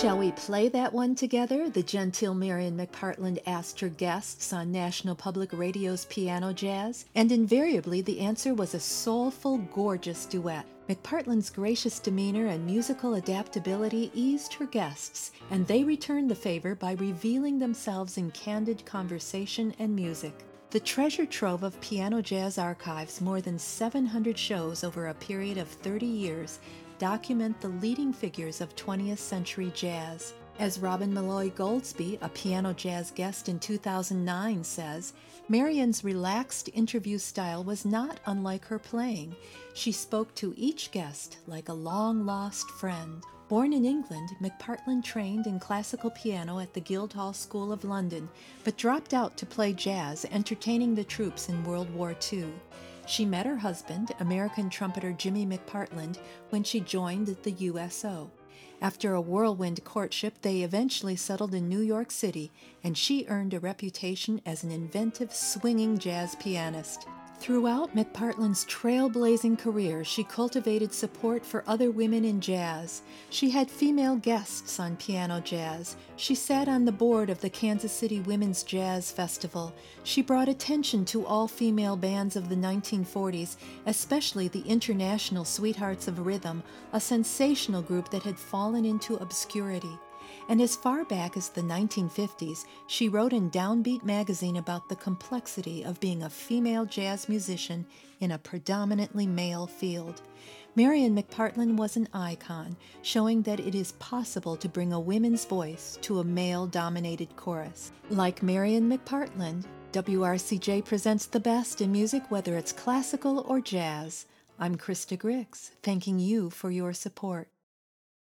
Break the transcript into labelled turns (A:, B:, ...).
A: Shall we play that one together? The genteel Marian McPartland asked her guests on National Public Radio's Piano Jazz, and invariably the answer was a soulful, gorgeous duet. McPartland's gracious demeanor and musical adaptability eased her guests, and they returned the favor by revealing themselves in candid conversation and music. The treasure trove of piano jazz archives, more than 700 shows over a period of 30 years, document the leading figures of 20th century jazz. As Robin Meloy Goldsby, a piano jazz guest in 2009, says, Marian's relaxed interview style was not unlike her playing. She spoke to each guest like a long lost friend. Born in England, McPartland trained in classical piano at the Guildhall School of London, but dropped out to play jazz, entertaining the troops in World War II. She met her husband, American trumpeter Jimmy McPartland, when she joined the USO. After a whirlwind courtship, they eventually settled in New York City, and she earned a reputation as an inventive, swinging jazz pianist. Throughout McPartland's trailblazing career, she cultivated support for other women in jazz. She had female guests on piano jazz. She sat on the board of the Kansas City Women's Jazz Festival. She brought attention to all female bands of the 1940s, especially the International Sweethearts of Rhythm, a sensational group that had fallen into obscurity and as far back as the 1950s, she wrote in Downbeat magazine about the complexity of being a female jazz musician in a predominantly male field. Marian McPartland was an icon, showing that it is possible to bring a women's voice to a male dominated chorus. Like Marian McPartland, WRCJ presents the best in music, whether it's classical or jazz. I'm Krista Griggs, thanking you for your support.